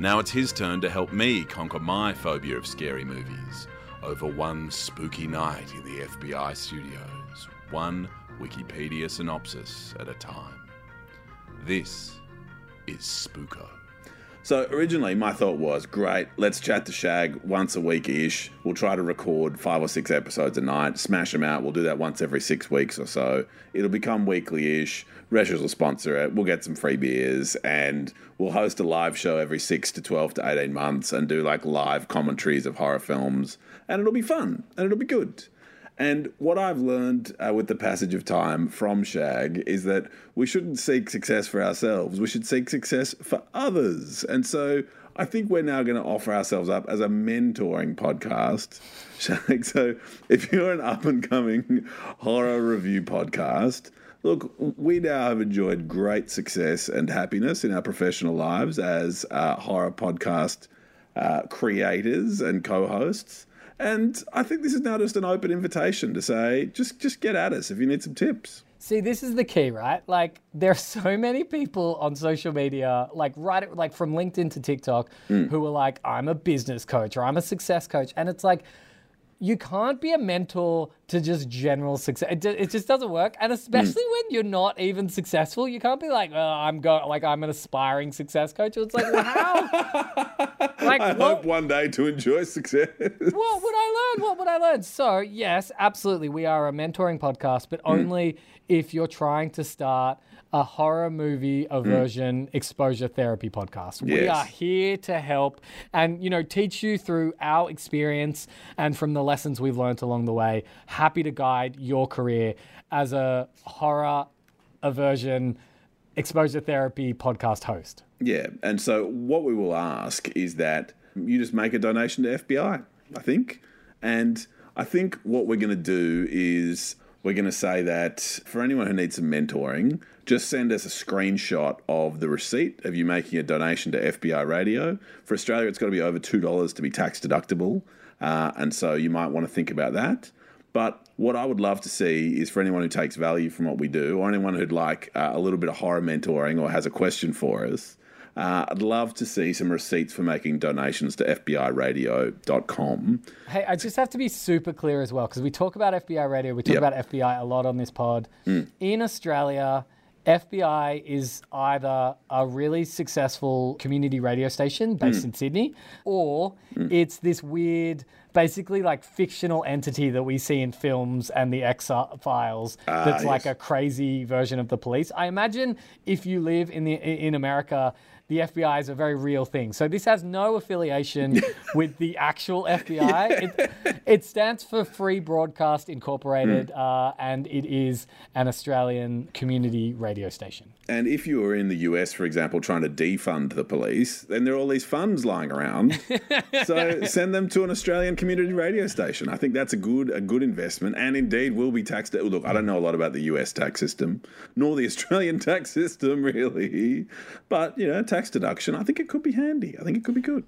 Now it's his turn to help me conquer my phobia of scary movies over one spooky night in the FBI studios, one Wikipedia synopsis at a time. This is Spooko. So originally, my thought was, great, let's chat to Shag once a week ish. We'll try to record five or six episodes a night, smash them out. We'll do that once every six weeks or so. It'll become weekly ish. Resch's will sponsor it. We'll get some free beers and we'll host a live show every six to 12 to 18 months and do like live commentaries of horror films. And it'll be fun and it'll be good. And what I've learned uh, with the passage of time from Shag is that we shouldn't seek success for ourselves. We should seek success for others. And so I think we're now going to offer ourselves up as a mentoring podcast. Shag, so if you're an up and coming horror review podcast, look, we now have enjoyed great success and happiness in our professional lives as uh, horror podcast uh, creators and co hosts. And I think this is now just an open invitation to say, just just get at us if you need some tips. See, this is the key, right? Like, there are so many people on social media, like right, like from LinkedIn to TikTok, hmm. who are like, "I'm a business coach" or "I'm a success coach," and it's like, you can't be a mentor to just general success. It, it just doesn't work, and hmm. especially when you're not even successful, you can't be like, "Oh, I'm go like I'm an aspiring success coach." It's like, well, how? like, I what- hope one day to enjoy success. what would I learn? What would I learn? So, yes, absolutely. We are a mentoring podcast, but hmm. only if you're trying to start a horror movie hmm. aversion exposure therapy podcast. We are here to help and, you know, teach you through our experience and from the lessons we've learned along the way. Happy to guide your career as a horror aversion exposure therapy podcast host. Yeah, and so what we will ask is that you just make a donation to FBI, I think. And I think what we're going to do is we're going to say that for anyone who needs some mentoring, just send us a screenshot of the receipt of you making a donation to FBI Radio. For Australia, it's got to be over $2 to be tax deductible. Uh, and so you might want to think about that. But what I would love to see is for anyone who takes value from what we do, or anyone who'd like uh, a little bit of horror mentoring or has a question for us, uh, I'd love to see some receipts for making donations to FBIRadio.com. Hey, I just have to be super clear as well because we talk about FBI radio, we talk Yep. about FBI a lot on this pod. In Australia, FBI is either a really successful community radio station based hmm. in Sydney, or hmm. it's this weird, basically like fictional entity that we see in films and the X Files. Ah, that's like a crazy version of the police. I imagine if you live in the in America. The FBI is a very real thing. So this has no affiliation with the actual FBI. It, it stands for Free Broadcast Incorporated, uh, and it is an Australian community radio station. And if you were in the US, for example, trying to defund the police, then there are all these funds lying around. so send them to an Australian community radio station. I think that's a good a good investment, and indeed will be taxed. Look, I don't know a lot about the US tax system, nor the Australian tax system, really. But you know, tax deduction, I think it could be handy. I think it could be good.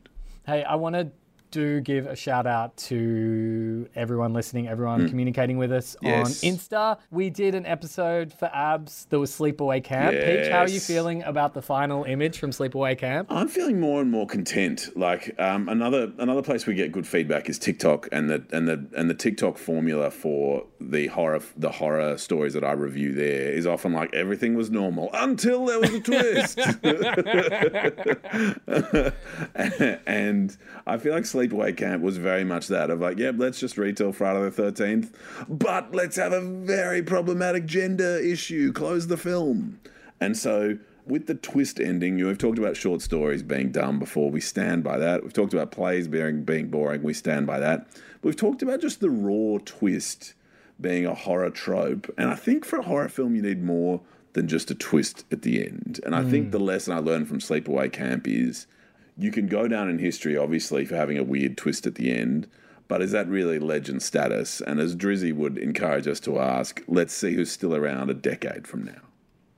Hey, I want to do give a shout out to everyone listening, everyone communicating with us. Yes. on Insta. We did an episode for Abs that was Sleepaway Camp. Peach, how are you feeling about the final image from Sleepaway Camp? I'm feeling more and more content. Like um, another another place we get good feedback is TikTok, and the and the and the TikTok formula for the horror the horror stories that I review there is often like everything was normal until there was a twist. and I feel like Sleepaway Camp was very much that of like, yep, let's just retell Friday the Thirteenth, but let's have a very problematic gender issue. Close the film, and so with the twist ending, you have talked about short stories being dumb before. We stand by that. We've talked about plays being being boring. We stand by that. We've talked about just the raw twist being a horror trope, and I think for a horror film, you need more than just a twist at the end. And I think mm. the lesson I learned from Sleepaway Camp is you can go down in history, obviously, for having a weird twist at the end. But is that really legend status? And as Drizzy would encourage us to ask, let's see who's still around a decade from now.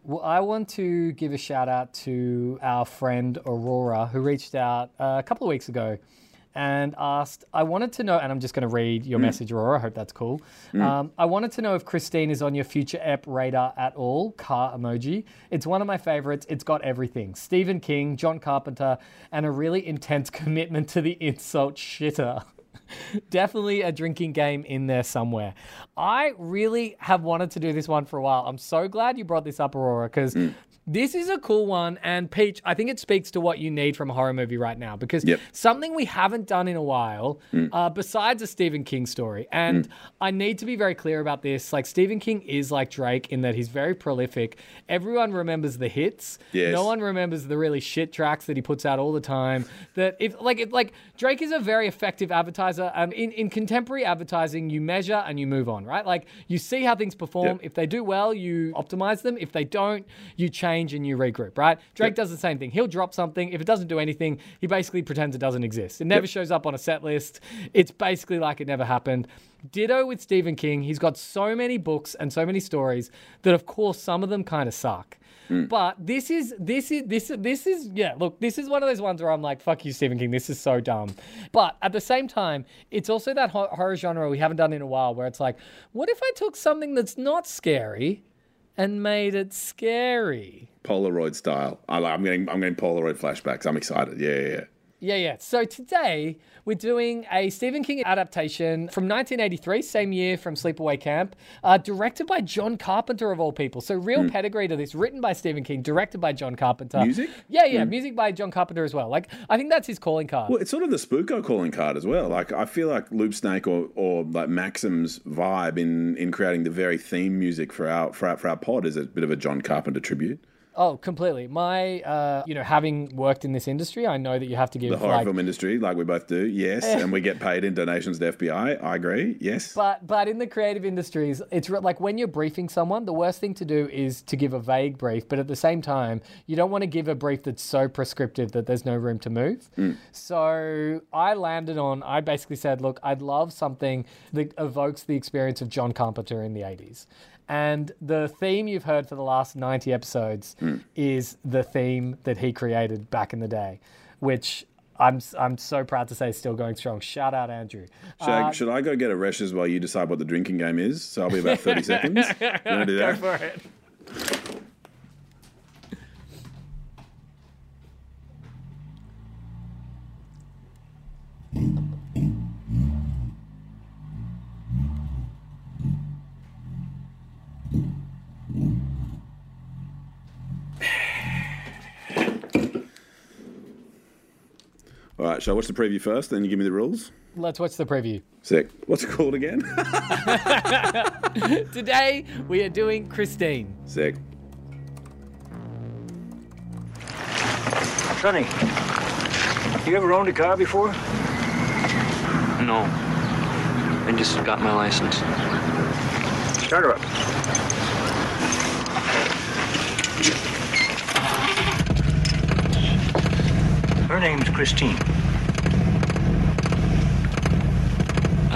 Well, I want to give a shout out to our friend Aurora, who reached out uh, a couple of weeks ago and asked, I wanted to know, and I'm just going to read your mm. message, Aurora. I hope that's cool. Mm. Um, I wanted to know if Christine is on your future app radar at all. Car emoji. It's one of my favorites. It's got everything Stephen King, John Carpenter, and a really intense commitment to the insult shitter. Definitely a drinking game in there somewhere. I really have wanted to do this one for a while. I'm so glad you brought this up, Aurora, because mm. This is a cool one. And Peach, I think it speaks to what you need from a horror movie right now because Yep. something we haven't done in a while, uh, besides a Stephen King story. And I need to be very clear about this. Like, Stephen King is like Drake in that he's very prolific. Everyone remembers the hits. Yes. No one remembers the really shit tracks that he puts out all the time. That if like like Drake is a very effective advertiser. Um, in in contemporary advertising, you measure and you move on, right? Like you see how things perform. Yep. If they do well, you optimize them. If they don't, you change and you regroup, right? Drake Yep. does the same thing. He'll drop something. If it doesn't do anything, he basically pretends it doesn't exist. It never Yep. shows up on a set list. It's basically like it never happened. Ditto with Stephen King. He's got so many books and so many stories that, of course, some of them kind of suck. Hmm. But this is this is this this is yeah. Look, this is one of those ones where I'm like, "Fuck you, Stephen King. This is so dumb." But at the same time, it's also that horror genre we haven't done in a while, where it's like, what if I took something that's not scary and made it scary? Polaroid style. I I'm getting I'm getting Polaroid flashbacks. I'm excited. Yeah, yeah, yeah. Yeah, yeah. So today we're doing a Stephen King adaptation from 1983, same year from Sleepaway Camp, uh, directed by John Carpenter of all people. So real pedigree to this, written by Stephen King, directed by John Carpenter. Music? Yeah, yeah. Music by John Carpenter as well. Like I think that's his calling card. Well, it's sort of the Spooko calling card as well. Like I feel like Loop Snake or, or like Maxim's vibe in, in creating the very theme music for our, for our for our pod is a bit of a John Carpenter tribute. Oh, completely. My, uh, you know, having worked in this industry, I know that you have to give The horror like film industry, like we both do, yes, and we get paid in donations to FBI. I agree, yes. But but in the creative industries, it's re- like when you're briefing someone, the worst thing to do is to give a vague brief. But at the same time, you don't want to give a brief that's so prescriptive that there's no room to move. So I landed on. I basically said, look, I'd love something that evokes the experience of John Carpenter in the '80s. And the theme you've heard for the last 90 episodes hmm. is the theme that he created back in the day, which I'm, I'm so proud to say is still going strong. Shout out, Andrew. Shag, uh, should I go get a Resch's while you decide what the drinking game is? So I'll be about 30 seconds. You want to do that? for it. All right, shall I watch the preview first, then you give me the rules? Let's watch the preview. Sick. What's it called again? Today we are doing Christine. Sick. Sonny, you ever owned a car before? No. I just got my license. Start her up. Her name's Christine.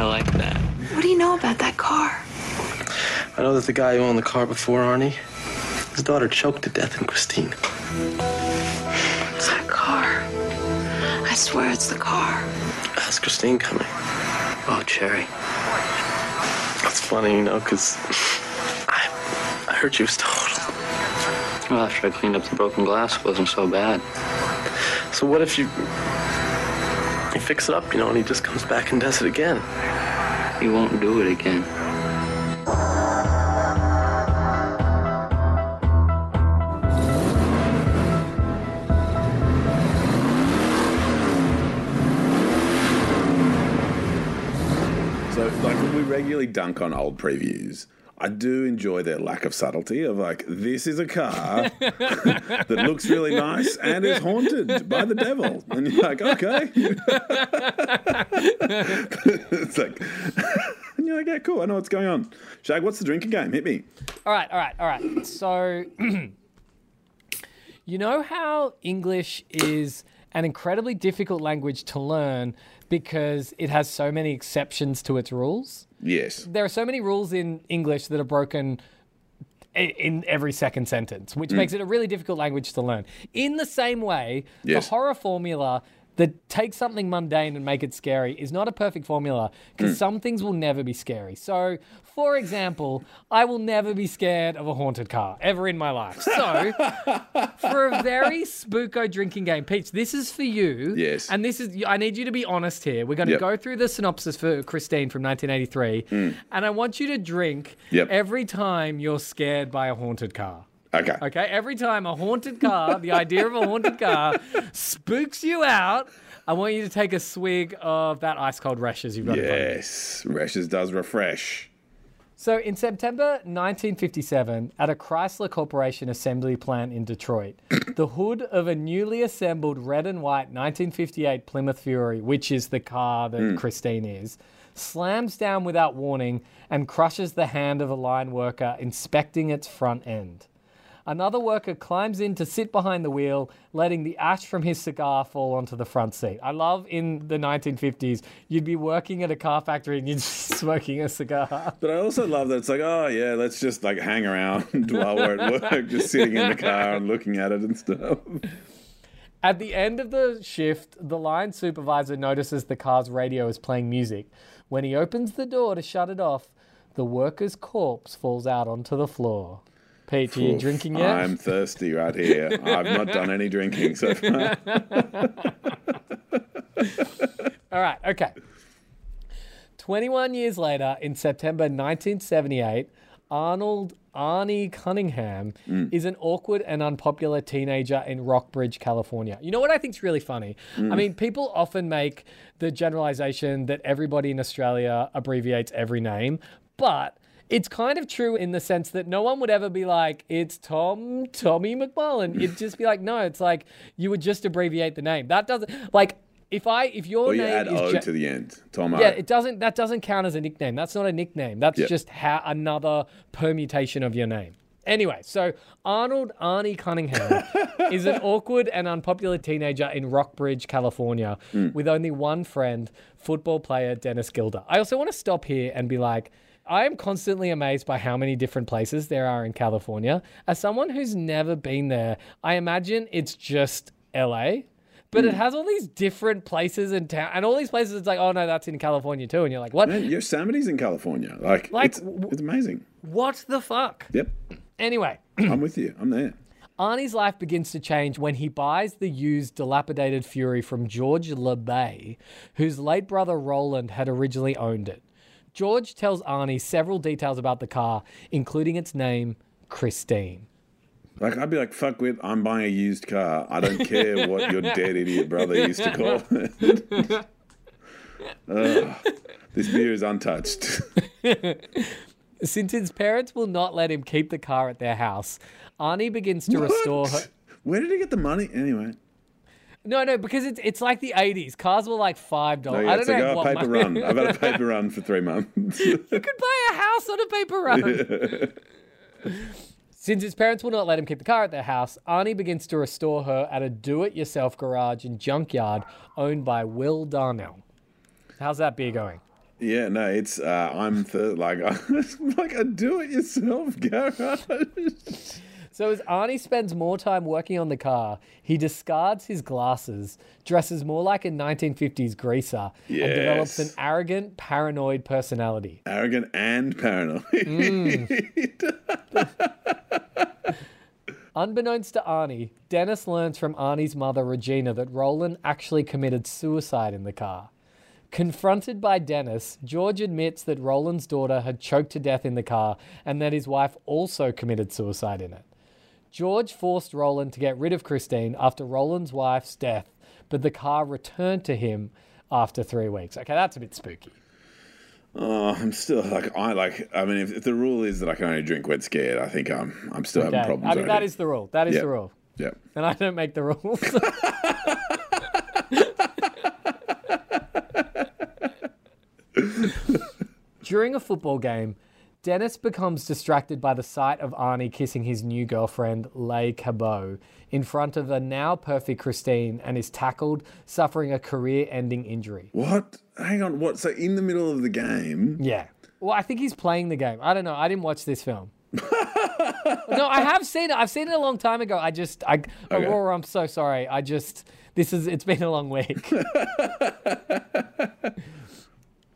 I like that. What do you know about that car? I know that the guy who owned the car before Arnie, his daughter choked to death in Christine. It's that car. I swear it's the car. How's Christine coming? Oh, Cherry. That's funny, you know, because I, I heard she was total. Well, after I cleaned up the broken glass, it wasn't so bad. So what if you, you fix it up, you know, and he just comes back and does it again? He won't do it again. So, like, we regularly dunk on old previews, I do enjoy their lack of subtlety of like, this is a car that looks really nice and is haunted by the devil. And you're like, okay. it's like, and you're like, yeah, cool. I know what's going on. Shag, what's the drinking game? Hit me. All right, all right, all right. So, you know how English is an incredibly difficult language to learn because it has so many exceptions to its rules. Yes. There are so many rules in English that are broken in every second sentence, which mm. makes it a really difficult language to learn. In the same way, Yes. the horror formula that take something mundane and make it scary is not a perfect formula because mm. some things will never be scary. So, for example, I will never be scared of a haunted car ever in my life. So, for a very spooko drinking game, Peach, this is for you. Yes. And this is, I need you to be honest here. We're going to Yep. go through the synopsis for Christine from 1983, mm. and I want you to drink Yep. every time you're scared by a haunted car. Okay. Okay, every time a haunted car, the idea of a haunted car spooks you out, I want you to take a swig of that ice cold Resch's you've got in front of you. Yes. Resch's does refresh. So in September 1957, at a Chrysler Corporation assembly plant in Detroit, the hood of a newly assembled red and white 1958 Plymouth Fury, which is the car that hmm. Christine is, slams down without warning and crushes the hand of a line worker inspecting its front end. Another worker climbs in to sit behind the wheel, letting the ash from his cigar fall onto the front seat. I love in the 1950s, you'd be working at a car factory and you'd be smoking a cigar. But I also love that it's like, oh yeah, let's just like hang around while we're at work, just sitting in the car and looking at it and stuff. At the end of the shift, the line supervisor notices the car's radio is playing music. When he opens the door to shut it off, the worker's corpse falls out onto the floor. Pete, are you Oof, drinking yet? I'm thirsty right here. I've not done any drinking so far. All right, okay. 21 years later, in September 1978, Arnold Arnie Cunningham mm. is an awkward and unpopular teenager in Rockbridge, California. You know what I think is really funny? Mm. I mean, people often make the generalization that everybody in Australia abbreviates every name, but it's kind of true in the sense that no one would ever be like, it's Tom, Tommy McMullen. It'd just be like, no, it's like you would just abbreviate the name. That doesn't, like, if I, if your Or you name add is O Ja- to the end. Tom O. yeah, it doesn't. That doesn't count as a nickname. That's not a nickname. That's Yep. just ha- another permutation of your name. Anyway, so Arnold Arnie Cunningham is an awkward and unpopular teenager in Rockbridge, California, hmm. with only one friend, football player Dennis Guilder. I also want to stop here and be like, I am constantly amazed by how many different places there are in California. As someone who's never been there, I imagine it's just LA. But it hmm. has all these different places and town, and all these places. It's like, oh no, that's in California too, and you're like, what? Man, Yosemite's in California. Like, Like, it's, w- it's amazing. What the fuck? Yep. Anyway, I'm with you. I'm there. Arnie's life begins to change when he buys the used, dilapidated Fury from George LeBay, whose late brother Roland had originally owned it. George tells Arnie several details about the car, including its name, Christine. Like, I'd be like, fuck with, I'm buying a used car. I don't care what your dead idiot brother used to call it. This beer is untouched. Since his parents will not let him keep the car at their house, Arnie begins to restore her. What? Where did he get the money? Anyway. No, no, because it's it's like the '80s. Cars were like five No, dollars. yeah, I don't like, know oh, what paper money- run. I've had a paper run for three months. You could buy a house on a paper run. Since his parents will not let him keep the car at their house, Arnie begins to restore her at a do-it-yourself garage and junkyard owned by Will Darnell. How's that beer going? yeah, no, it's, uh, I'm th- like, like a do it yourself garage. So as Arnie spends more time working on the car, he discards his glasses, dresses more like a 1950s greaser, and develops an arrogant, paranoid personality. Arrogant and paranoid. Unbeknownst to Arnie, Dennis learns from Arnie's mother, Regina, that Roland actually committed suicide in the car. Confronted by Dennis, George admits that Roland's daughter had choked to death in the car and that his wife also committed suicide in it. George forced Roland to get rid of Christine after Roland's wife's death, but the car returned to him after three weeks. Okay, that's a bit spooky. Oh, I'm still like I like. I mean, if, if the rule is that I can only drink when scared, I think I'm I'm still having problems. I mean, that is the rule. That is Yeah. the rule. yeah. And I don't make the rules. During a football game, Dennis becomes distracted by the sight of Arnie kissing his new girlfriend, Leigh Cabot, in front of the now perfect Christine and is tackled, suffering a career ending injury. What? Hang on. What? So in the middle of the game, Yeah. Well, I think he's playing the game. I don't know. I didn't watch this film. no, I have seen it. I've seen it a long time ago. I just, I, Aurora, I'm so sorry. I just, this is, it's been a long week.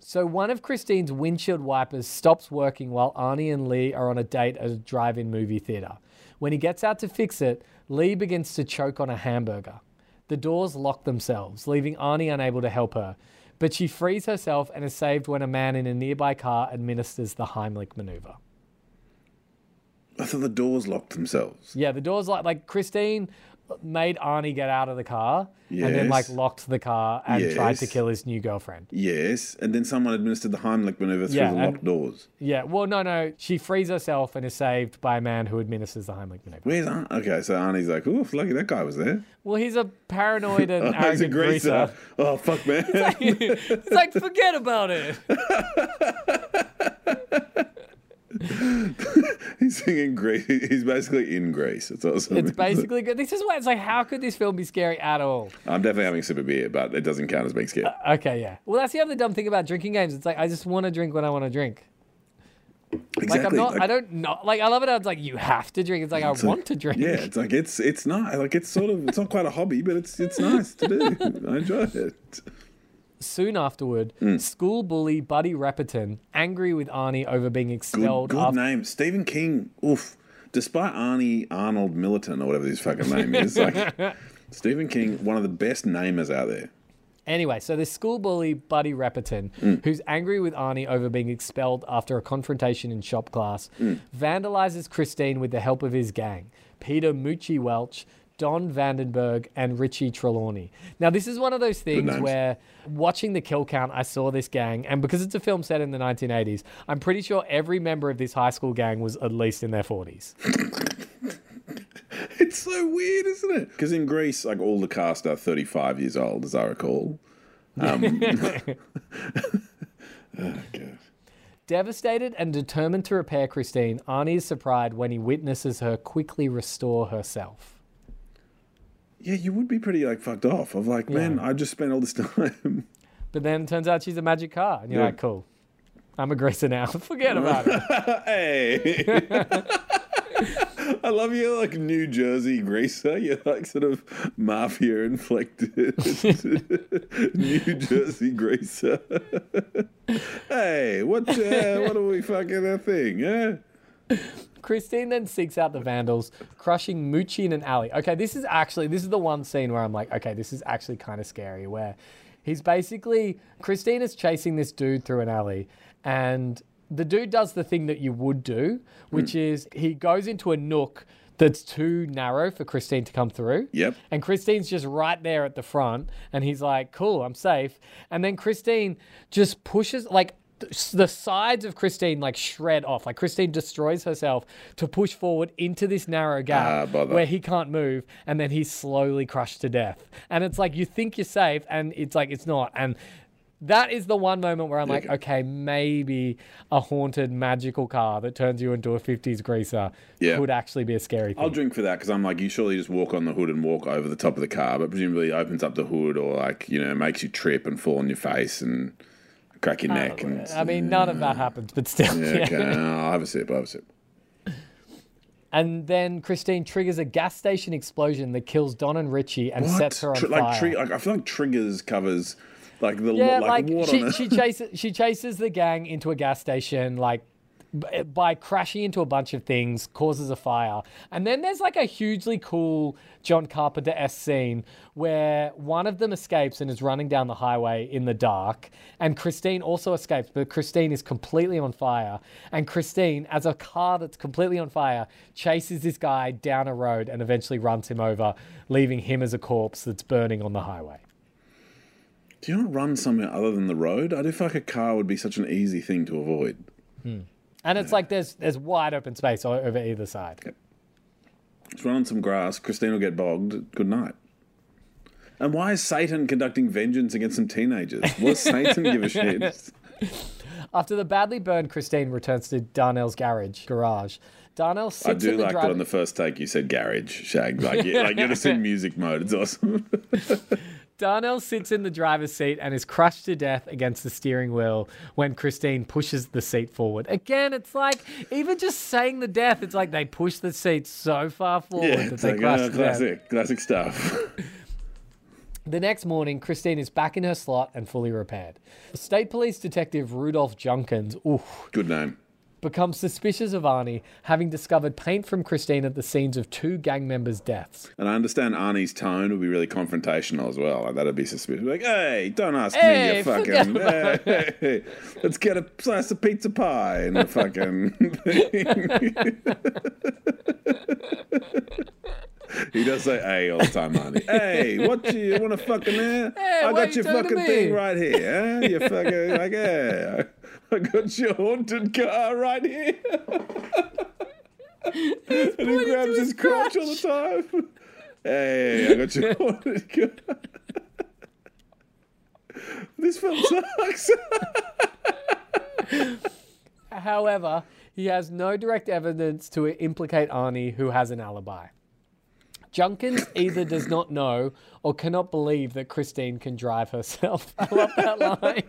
so one of Christine's windshield wipers stops working while Arnie and Lee are on a date at a drive-in movie theater. When he gets out to fix it, Lee begins to choke on a hamburger. The doors lock themselves, leaving Arnie unable to help her. But she frees herself and is saved when a man in a nearby car administers the Heimlich maneuver. I thought the doors locked themselves. Yeah, the doors like like Christine made Arnie get out of the car and then like locked the car and tried to kill his new girlfriend. Yes, and then someone administered the Heimlich maneuver through Yeah, the and- locked doors. Yeah, well, no, no, she frees herself and is saved by a man who administers the Heimlich maneuver. Where's Ar- okay? So Arnie's like, "Oof, lucky that guy was there." Well, he's a paranoid and Oh, he's a arrogant greaser. greaser. Oh fuck, man! it's like forget about it. he's singing Grease. He's basically in Grease. It's awesome. It's basically good. This is why it's like, how could this film be scary at all? I'm definitely having a sip of beer, but it doesn't count as being scared. Uh, okay, yeah. Well, that's the other dumb thing about drinking games. It's like I just want to drink when I want to drink. exactly. Like I'm not. like- I don't not like. I love it. how It's like you have to drink. It's like I it's like- want to drink. Yeah, it's like it's it's not like it's sort of it's not quite a hobby, but it's it's nice to do. I enjoy it. Soon afterward, Hmm. school bully Buddy Repperton, angry with Arnie over being expelled good after. name, Stephen King. Oof. Despite Arnie Arnold Militant or whatever his fucking name is, like Stephen King, one of the best namers out there. Anyway, so this school bully Buddy Repperton, Hmm. who's angry with Arnie over being expelled after a confrontation in shop class, Hmm. vandalizes Christine with the help of his gang: Peter Moochie Welch. Don Vandenberg and Richie Trelawney. Now, this is one of those things where watching the kill count, I saw this gang, and because it's a film set in the 1980s, I'm pretty sure every member of this high school gang was at least in their 40s. It's so weird, isn't it? Because in Grease, like all the cast are 35 years old, as I recall. Um, oh, God. Devastated and determined to repair Christine, Arnie is surprised when he witnesses her quickly restore herself. Yeah, you would be pretty like fucked off. Of like, man, I just spent all this time. But then it turns out she's a magic car, and you're Yeah. like, cool. I'm a greaser now. Forget about it. hey. I love your like New Jersey greaser. You're like sort of mafia inflected New Jersey greaser. hey, what? Uh, what are we fucking a thing? Yeah. Christine then seeks out the vandals, crushing Moochie in an alley. Okay, this is actually this is the one scene where I'm like, okay, this is actually kind of scary. Where he's basically Christine is chasing this dude through an alley, and the dude does the thing that you would do, which hmm. is he goes into a nook that's too narrow for Christine to come through. Yep. And Christine's just right there at the front, and he's like, "Cool, I'm safe." And then Christine just pushes like the sides of Christine like shred off. Like Christine destroys herself to push forward into this narrow Ah, gap bother. where he can't move, and then he's slowly crushed to death. And it's like you think you're safe, and it's like it's not. And that is the one moment where I'm like, Okay. okay, maybe a haunted magical car that turns you into a 50s greaser Yeah. could actually be a scary thing. I'll drink for that because I'm like, you surely just walk on the hood and walk over the top of the car, but presumably it opens up the hood or like, you know, makes you trip and fall on your face and crack your ah, neck. And, I mean, none of that happens, but still. yeah, yeah. okay, I'll have a sip, I'll have a sip. And then Christine triggers a gas station explosion that kills Don and Richie and sets her on fire. like, tri- like, I feel like triggers covers like the yeah, like, like, what she, she chases she chases the gang into a gas station, like b- by crashing into a bunch of things, causes a fire. And then there's like a hugely cool John Carpenter s scene where one of them escapes and is running down the highway in the dark, and Christine also escapes, but Christine is completely on fire. And Christine, as a car that's completely on fire, chases this guy down a road and eventually runs him over, leaving him as a corpse that's burning on the highway. Do you not run somewhere other than the road? I do feel like a car would be such an easy thing to avoid. Hmm. And it's like there's there's wide open space over either side. Just run on some grass, Christine will get bogged. Good night. And why is Satan conducting vengeance against some teenagers? What does Satan give a shit? After the badly burned Christine returns to Darnell's garage, garage, Darnell sits I do in the like driver- that on the first take you said garage, Shag. Like, you, like you're just in music mode. It's awesome. Darnell sits in the driver's seat and is crushed to death against the steering wheel when Christine pushes the seat forward. Again, it's like even just saying the death, it's like they push the seat so far forward yeah, that they like crush uh, death. classic, classic stuff. The next morning, Christine is back in her slot and fully repaired. State Police Detective Rudolph Junkins, ooh, Good name. Becomes suspicious of Arnie, having discovered paint from Christine at the scenes of two gang members' deaths. And I understand Arnie's tone would be really confrontational as well. Like that'd be suspicious. Like, hey, don't ask Hey, me, you fucking. Hey, hey, let's get a slice of pizza pie and a fucking. he does say "hey" all the time, Arnie. Hey, what you, you want eh? to fucking? Hey, I got your fucking thing right here. Huh? You fucking like, hey, I got your haunted car right here. and he grabs his crotch all the time. Hey, I got your haunted car. this film sucks. However, he has no direct evidence to implicate Arnie, who has an alibi. Junkins either does not know or cannot believe that Christine can drive herself. I love that line.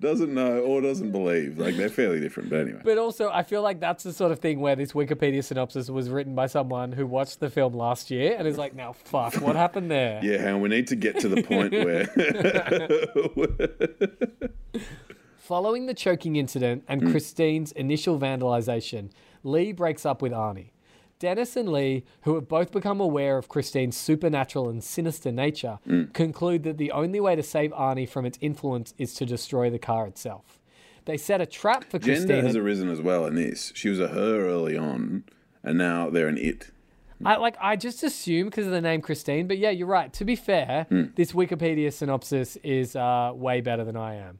Doesn't know or doesn't believe. Like they're fairly different, but anyway. But also, I feel like that's the sort of thing where this Wikipedia synopsis was written by someone who watched the film last year and is like, now, fuck, what happened there? Yeah, and we need to get to the point where Following the choking incident and hmm. Christine's initial vandalization, Lee breaks up with Arnie. Dennis and Lee, who have both become aware of Christine's supernatural and sinister nature, conclude that the only way to save Arnie from its influence is to destroy the car itself. They set a trap for gender Christine. has and- arisen as well in this. She was a her early on, and now they're an it. I like I just assume because of the name Christine, but yeah, you're right. To be fair, Hmm. this Wikipedia synopsis is uh, way better than I am.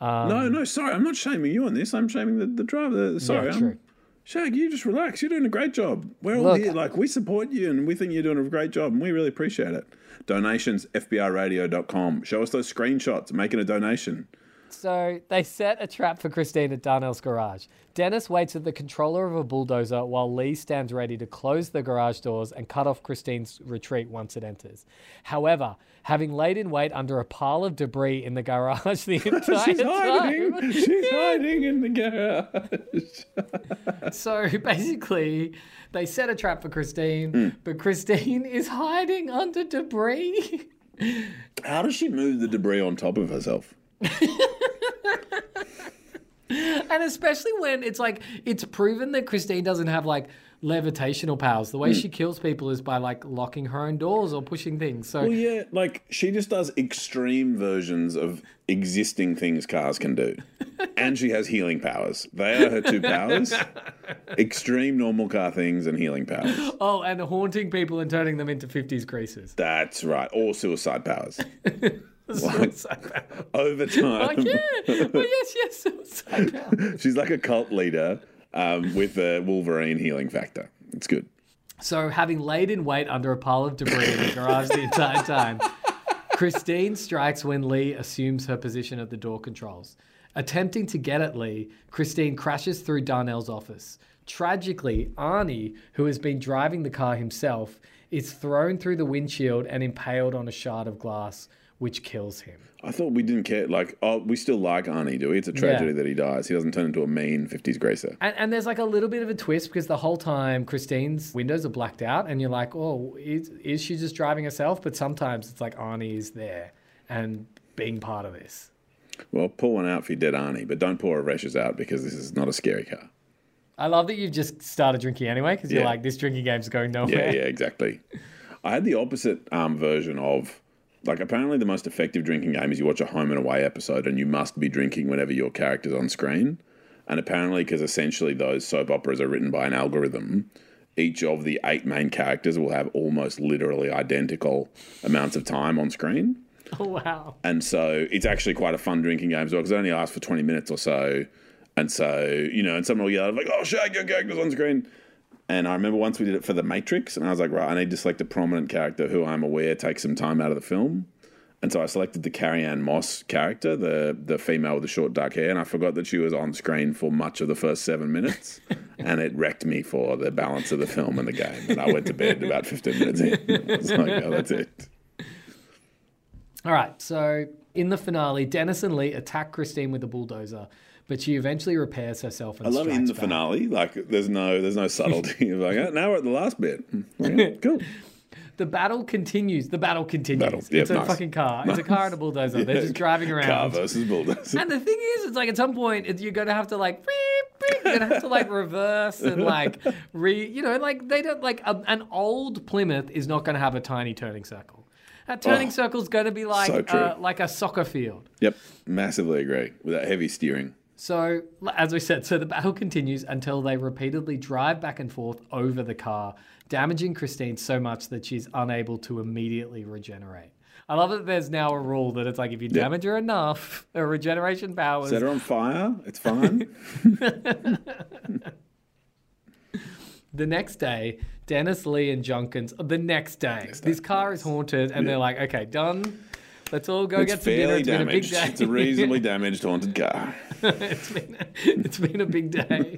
Um, no, no, sorry, I'm not shaming you on this. I'm shaming the, the driver. Sorry, Yeah, I'm- true. Shag, you just relax. You're doing a great job. We're all Look- here. Like, we support you and we think you're doing a great job and we really appreciate it. Donations, fbiradio.com. Show us those screenshots, making a donation. So they set a trap for Christine at Darnell's garage. Dennis waits at the controller of a bulldozer while Lee stands ready to close the garage doors and cut off Christine's retreat once it enters. However, having laid in wait under a pile of debris in the garage the entire She's hiding. time. She's hiding in the garage. So basically, they set a trap for Christine, Hmm. but Christine is hiding under debris. How does she move the debris on top of herself? And especially when it's like it's proven that Christine doesn't have like levitational powers. The Hmm. way she kills people is by like locking her own doors or pushing things. So Well, yeah, like she just does extreme versions of existing things cars can do. and she has healing powers. They are her two powers extreme normal car things and healing powers. oh, and haunting people and turning them into 50s greasers. That's right. Or suicide powers. Suicide power. Over time, Like, yeah. Oh, yes, yes, suicide power. she's like a cult leader um, with a Wolverine healing factor. It's good. So, having laid in wait under a pile of debris in the garage the entire time, Christine strikes when Lee assumes her position at the door controls. Attempting to get at Lee, Christine crashes through Darnell's office. Tragically, Arnie, who has been driving the car himself, is thrown through the windshield and impaled on a shard of glass, which kills him. I thought we didn't care. Like, oh, we still like Arnie, do we? It's a tragedy Yeah. that he dies. He doesn't turn into a mean 50s gracer. And, and there's like a little bit of a twist because the whole time Christine's windows are blacked out, and you're like, oh, is, is she just driving herself? But sometimes it's like Arnie is there and being part of this. Well, pull one out for your dead Arnie, but don't pour a Resch's out because this is not a scary car. I love that you've just started drinking anyway because you're like, this drinking game's going nowhere. Yeah, yeah, exactly. I had the opposite um, version of like apparently the most effective drinking game is you watch a home and away episode and you must be drinking whenever your character's on screen. And apparently, because essentially those soap operas are written by an algorithm, each of the eight main characters will have almost literally identical amounts of time on screen. Oh, wow. And so it's actually quite a fun drinking game as well because it only lasts for 20 minutes or so. And so, you know, and someone will yell, like, oh, Shag, your character's on screen. And I remember once we did it for The Matrix, and I was like, right, I need to select a prominent character who I'm aware takes some time out of the film. and so I selected the Carrie-Anne Moss character, the the female with the short dark hair, and I forgot that she was on screen for much of the first seven minutes, and it wrecked me for the balance of the film and the game. And I went to bed about fifteen minutes in. I was like, oh, that's it. All right, so in the finale, Dennis and Lee attack Christine with a bulldozer, but she eventually repairs herself and I love in the back. finale, like there's no there's no subtlety. like, oh, now we're at the last bit. Okay, cool. The battle continues. The battle continues. Battle, yeah, it's a nice. fucking car. It's a car and a bulldozer. They're just driving around. Car versus bulldozer. And the thing is, it's like at some point you're gonna have to like, beep, beep, you're gonna have to like reverse and like re, you know, like they don't like a, an old Plymouth is not gonna have a tiny turning circle. That turning Oh, circle's gonna be like so uh, like a soccer field. Yep, massively agree with that heavy steering. So, as we said, so the battle continues until they repeatedly drive back and forth over the car, damaging Christine so much that she's unable to immediately regenerate. I love that there's now a rule that it's like if you Yeah. damage her enough, her regeneration powers. Set her on fire. It's fine. The next day, Dennis Lee and Junkins. The next day, this car is haunted, and they're like, "Okay, done. Let's all go it's get some dinner. It's been a big damaged. day. It's a reasonably damaged haunted car. it's been it's been a big day.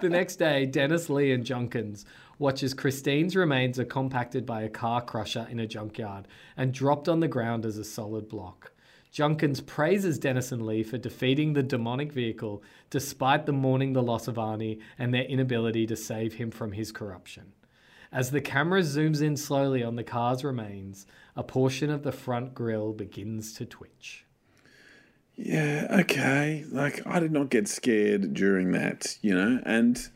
the next day, Dennis Lee and Junkins watches Christine's remains are compacted by a car crusher in a junkyard and dropped on the ground as a solid block. Junkins praises Dennis and Lee for defeating the demonic vehicle despite the mourning the loss of Arnie and their inability to save him from his corruption. As the camera zooms in slowly on the car's remains, a portion of the front grille begins to twitch. Yeah, okay. Like, I did not get scared during that, you know? And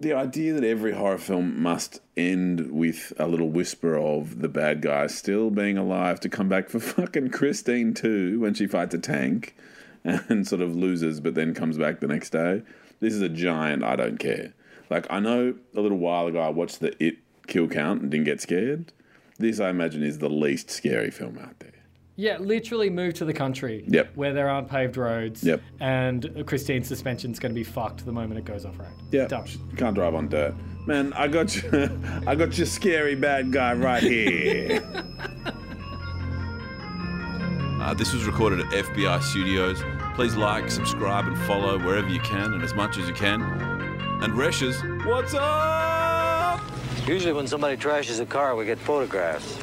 the idea that every horror film must end with a little whisper of the bad guy still being alive to come back for fucking Christine too when she fights a tank and sort of loses but then comes back the next day. This is a giant I don't care. Like, I know a little while ago I watched the It kill count and didn't get scared. This, I imagine, is the least scary film out there. Yeah, literally move to the country. Yep. Where there aren't paved roads. Yep. And Christine's suspension's going to be fucked the moment it goes off road. Yeah, Done. can't drive on dirt. Man, I got you. I got your scary bad guy right here. Uh, this was recorded at FBI Studios. Please like, subscribe, and follow wherever you can and as much as you can. And Resch's, what's up? Usually when somebody trashes a car, we get photographs.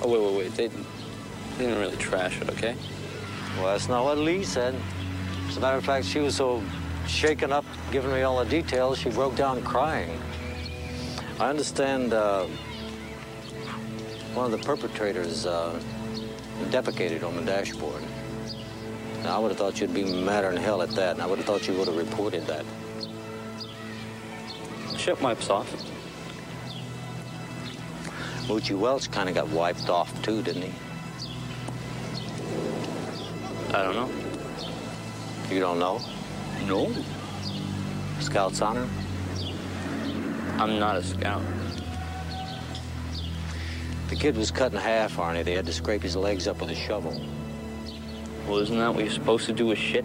Oh, wait, wait, wait. They, they didn't really trash it, okay? Well, that's not what Lee said. As a matter of fact, she was so shaken up, giving me all the details, she broke down crying. I understand uh, one of the perpetrators uh, defecated on the dashboard. Now, I would have thought you'd be madder than hell at that, and I would have thought you would have reported that. Shit wipes off. Moochie Welch kind of got wiped off, too, didn't he? I don't know. You don't know? No. Scout's honor? I'm not a scout. The kid was cut in half, Arnie. They had to scrape his legs up with a shovel. Well, isn't that what you're supposed to do with shit?